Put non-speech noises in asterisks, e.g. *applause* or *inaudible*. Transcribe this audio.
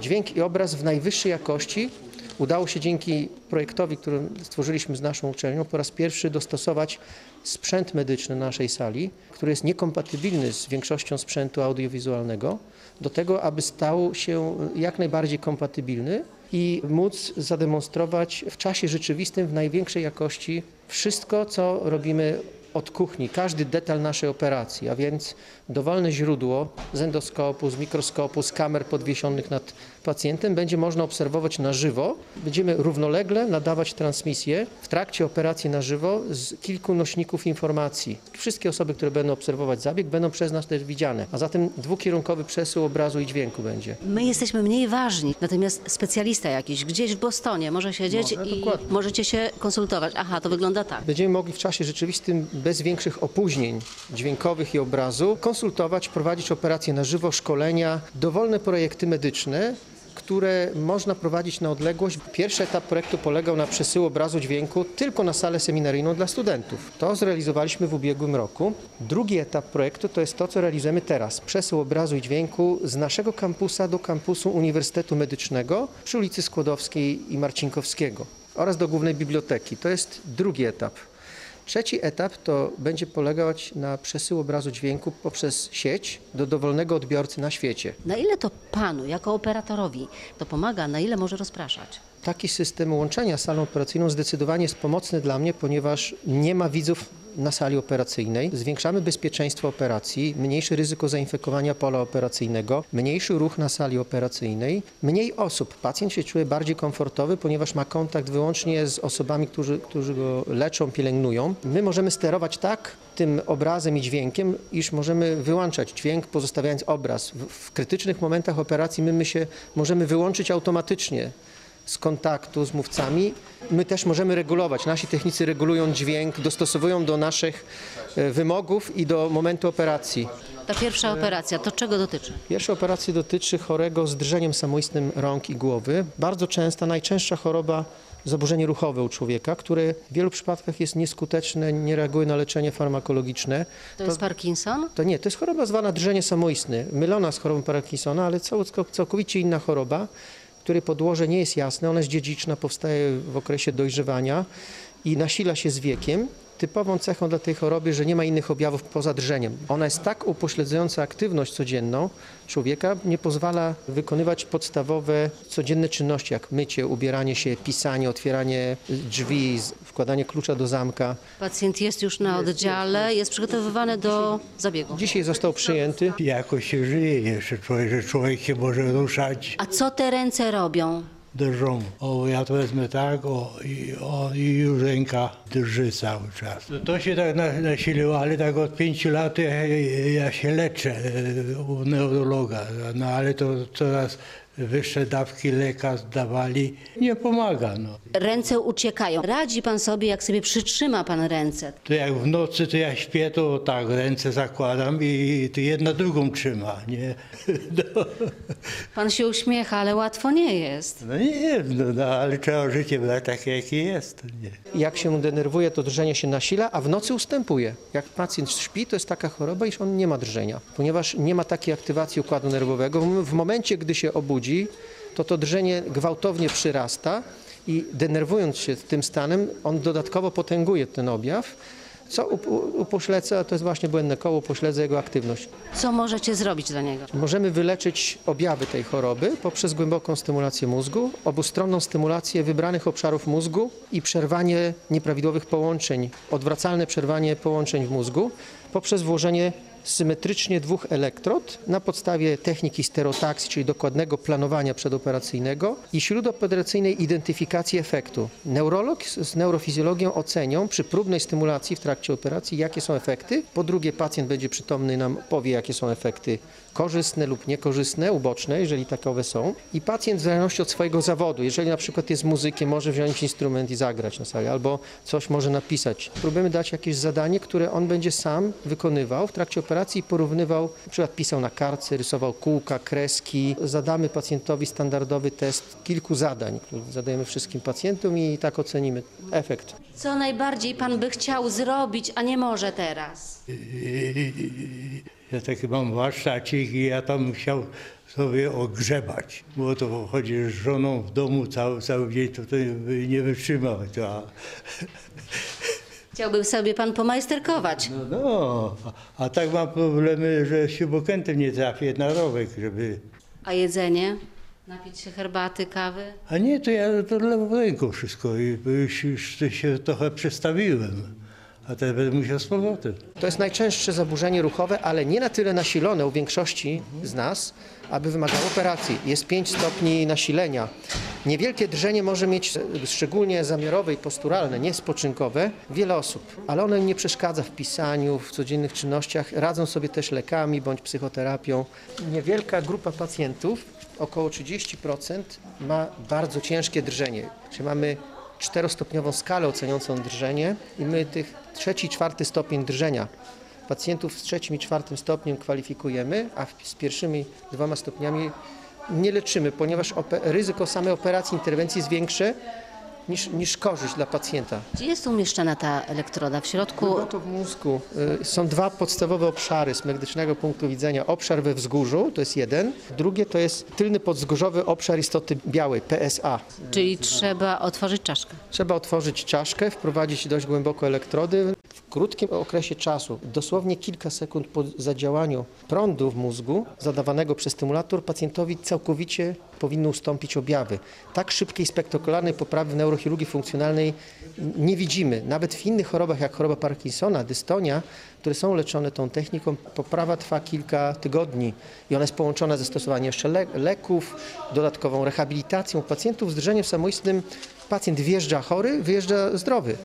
dźwięk i obraz w najwyższej jakości. Udało się dzięki projektowi, który stworzyliśmy z naszą uczelnią, po raz pierwszy dostosować sprzęt medyczny naszej sali, który jest niekompatybilny z większością sprzętu audiowizualnego, do tego, aby stał się jak najbardziej kompatybilny i móc zademonstrować w czasie rzeczywistym w największej jakości wszystko, co robimy od kuchni, każdy detal naszej operacji, a więc dowolne źródło z endoskopu, z mikroskopu, z kamer podwiesionych nad pacjentem będzie można obserwować na żywo. Będziemy równolegle nadawać transmisję w trakcie operacji na żywo z kilku nośników informacji. Wszystkie osoby, które będą obserwować zabieg, będą przez nas też widziane, a zatem dwukierunkowy przesył obrazu i dźwięku będzie. My jesteśmy mniej ważni, natomiast specjalista jakiś gdzieś w Bostonie może siedzieć Może, i dokładnie. możecie się konsultować. Aha, to wygląda tak. Będziemy mogli w czasie rzeczywistym, bez większych opóźnień dźwiękowych i obrazu, konsultować, prowadzić operacje na żywo, szkolenia, dowolne projekty medyczne, które można prowadzić na odległość. Pierwszy etap projektu polegał na przesyłu obrazu dźwięku tylko na salę seminaryjną dla studentów. To zrealizowaliśmy w ubiegłym roku. Drugi etap projektu to jest to, co realizujemy teraz. Przesył obrazu i dźwięku z naszego kampusa do kampusu Uniwersytetu Medycznego przy ulicy Skłodowskiej i Marcinkowskiego oraz do głównej biblioteki. To jest drugi etap. Trzeci etap to będzie polegać na przesył obrazu dźwięku poprzez sieć do dowolnego odbiorcy na świecie. Na ile to panu, jako operatorowi, to pomaga, na ile może rozpraszać? Taki system łączenia z salą operacyjną zdecydowanie jest pomocny dla mnie, ponieważ nie ma widzów na sali operacyjnej. Zwiększamy bezpieczeństwo operacji, mniejsze ryzyko zainfekowania pola operacyjnego, mniejszy ruch na sali operacyjnej, mniej osób. Pacjent się czuje bardziej komfortowy, ponieważ ma kontakt wyłącznie z osobami, którzy, którzy go leczą, pielęgnują. My możemy sterować tak tym obrazem i dźwiękiem, iż możemy wyłączać dźwięk, pozostawiając obraz. W, w krytycznych momentach operacji my, my się możemy wyłączyć automatycznie z kontaktu z mówcami. My też możemy regulować. Nasi technicy regulują dźwięk, dostosowują do naszych e, wymogów i do momentu operacji. Ta pierwsza operacja, to czego dotyczy? Pierwsza operacja dotyczy chorego z drżeniem samoistnym rąk i głowy. Bardzo częsta, najczęstsza choroba zaburzenie ruchowe u człowieka, które w wielu przypadkach jest nieskuteczne, nie reaguje na leczenie farmakologiczne. To jest Parkinson? To nie, to jest choroba zwana drżenie samoistne, mylona z chorobą Parkinsona, ale cał, całkowicie inna choroba, której podłoże nie jest jasne, ona jest dziedziczna, powstaje w okresie dojrzewania i nasila się z wiekiem. Typową cechą dla tej choroby, że nie ma innych objawów poza drżeniem. Ona jest tak upośledzająca aktywność codzienną człowieka, nie pozwala wykonywać podstawowe codzienne czynności, jak mycie, ubieranie się, pisanie, otwieranie drzwi, wkładanie klucza do zamka. Pacjent jest już na oddziale, jest przygotowywany do zabiegu. Dzisiaj został przyjęty. Jakoś się żyje jeszcze człowiek, że człowiek się może ruszać A co te ręce robią? drżą. O, ja to wezmę tak, o, i, o, i już ręka drży cały czas. To się tak na- nasiliło, ale tak od pięciu lat ja, ja się leczę e, u neurologa, no ale to coraz wyższe dawki leka dawali. Nie pomaga, no. Ręce uciekają. Radzi pan sobie, jak sobie przytrzyma pan ręce. To jak w nocy to ja śpię, to tak ręce zakładam i to jedna drugą trzyma, nie? *laughs* No. Pan się uśmiecha, ale łatwo nie jest. No nie wiem, no, no, ale trzeba życie brać takie, jakie jest. Nie? Jak się denerwuje, to drżenie się nasila, a w nocy ustępuje. Jak pacjent śpi, to jest taka choroba, iż on nie ma drżenia, ponieważ nie ma takiej aktywacji układu nerwowego. W momencie, gdy się obudzi, to to drżenie gwałtownie przyrasta i denerwując się tym stanem, on dodatkowo potęguje ten objaw, co upo- upośledza, to jest właśnie błędne koło, upośledza jego aktywność. Co możecie zrobić dla niego? Możemy wyleczyć objawy tej choroby poprzez głęboką stymulację mózgu, obustronną stymulację wybranych obszarów mózgu i przerwanie nieprawidłowych połączeń, odwracalne przerwanie połączeń w mózgu poprzez włożenie symetrycznie dwóch elektrod na podstawie techniki stereotaksji, czyli dokładnego planowania przedoperacyjnego i śródoperacyjnej identyfikacji efektu. Neurolog z neurofizjologią ocenią przy próbnej stymulacji w trakcie operacji, jakie są efekty. Po drugie, pacjent będzie przytomny nam powie, jakie są efekty korzystne lub niekorzystne, uboczne, jeżeli takowe są. I pacjent w zależności od swojego zawodu, jeżeli na przykład jest muzykiem, może wziąć instrument i zagrać na sali, albo coś może napisać. Próbujemy dać jakieś zadanie, które on będzie sam wykonywał w trakcie operacji i porównywał, na przykład pisał na kartce, rysował kółka, kreski. Zadamy pacjentowi standardowy test kilku zadań, które zadajemy wszystkim pacjentom i tak ocenimy efekt. Co najbardziej pan by chciał zrobić, a nie może teraz? Ja taki mam warsztacik i ja tam chciał sobie ogrzebać. Bo to chodzisz z żoną w domu cały, cały dzień, to, to by nie wytrzymał. To, a- Chciałby sobie pan pomajsterkować. no, no, a, a tak mam problemy, że śrubokrętem nie trafię na rowek, żeby... A jedzenie? Napić się herbaty, kawy? A nie, to ja to lewą ręką wszystko i już, już się trochę przestawiłem. A teraz będę musiał z powrotem. To jest najczęstsze zaburzenie ruchowe, ale nie na tyle nasilone u większości z nas, aby wymagało operacji. Jest 5 stopni nasilenia. Niewielkie drżenie może mieć, szczególnie zamiarowe i posturalne, nie spoczynkowe, wiele osób, ale ono im nie przeszkadza w pisaniu, w codziennych czynnościach. Radzą sobie też lekami bądź psychoterapią. Niewielka grupa pacjentów, około 30%, ma bardzo ciężkie drżenie. Czyli mamy czterostopniową skalę oceniającą drżenie i my tych trzeci, czwarty stopień drżenia pacjentów z trzecim i czwartym stopniem kwalifikujemy, a z pierwszymi dwoma stopniami nie leczymy, ponieważ ryzyko samej operacji, interwencji jest większe niż, niż korzyść dla pacjenta. Gdzie jest umieszczona ta elektroda? W środku Głęboko w mózgu y, są dwa podstawowe obszary z medycznego punktu widzenia. Obszar we wzgórzu, to jest jeden. Drugie to jest tylny podzgórzowy obszar istoty białej, PSA. Czyli trzeba otworzyć czaszkę. Trzeba otworzyć czaszkę, wprowadzić dość głęboko elektrody. Krótkim okresie czasu, dosłownie kilka sekund po zadziałaniu prądu w mózgu zadawanego przez stymulator, pacjentowi całkowicie powinny ustąpić objawy. Tak szybkiej, spektakularnej poprawy w neurochirurgii funkcjonalnej nie widzimy. Nawet w innych chorobach, jak choroba Parkinsona, dystonia, które są leczone tą techniką, poprawa trwa kilka tygodni i ona jest połączona ze stosowaniem jeszcze le- leków, dodatkową rehabilitacją pacjentów z drżeniem samoistnym. Pacjent wjeżdża chory, wyjeżdża zdrowy.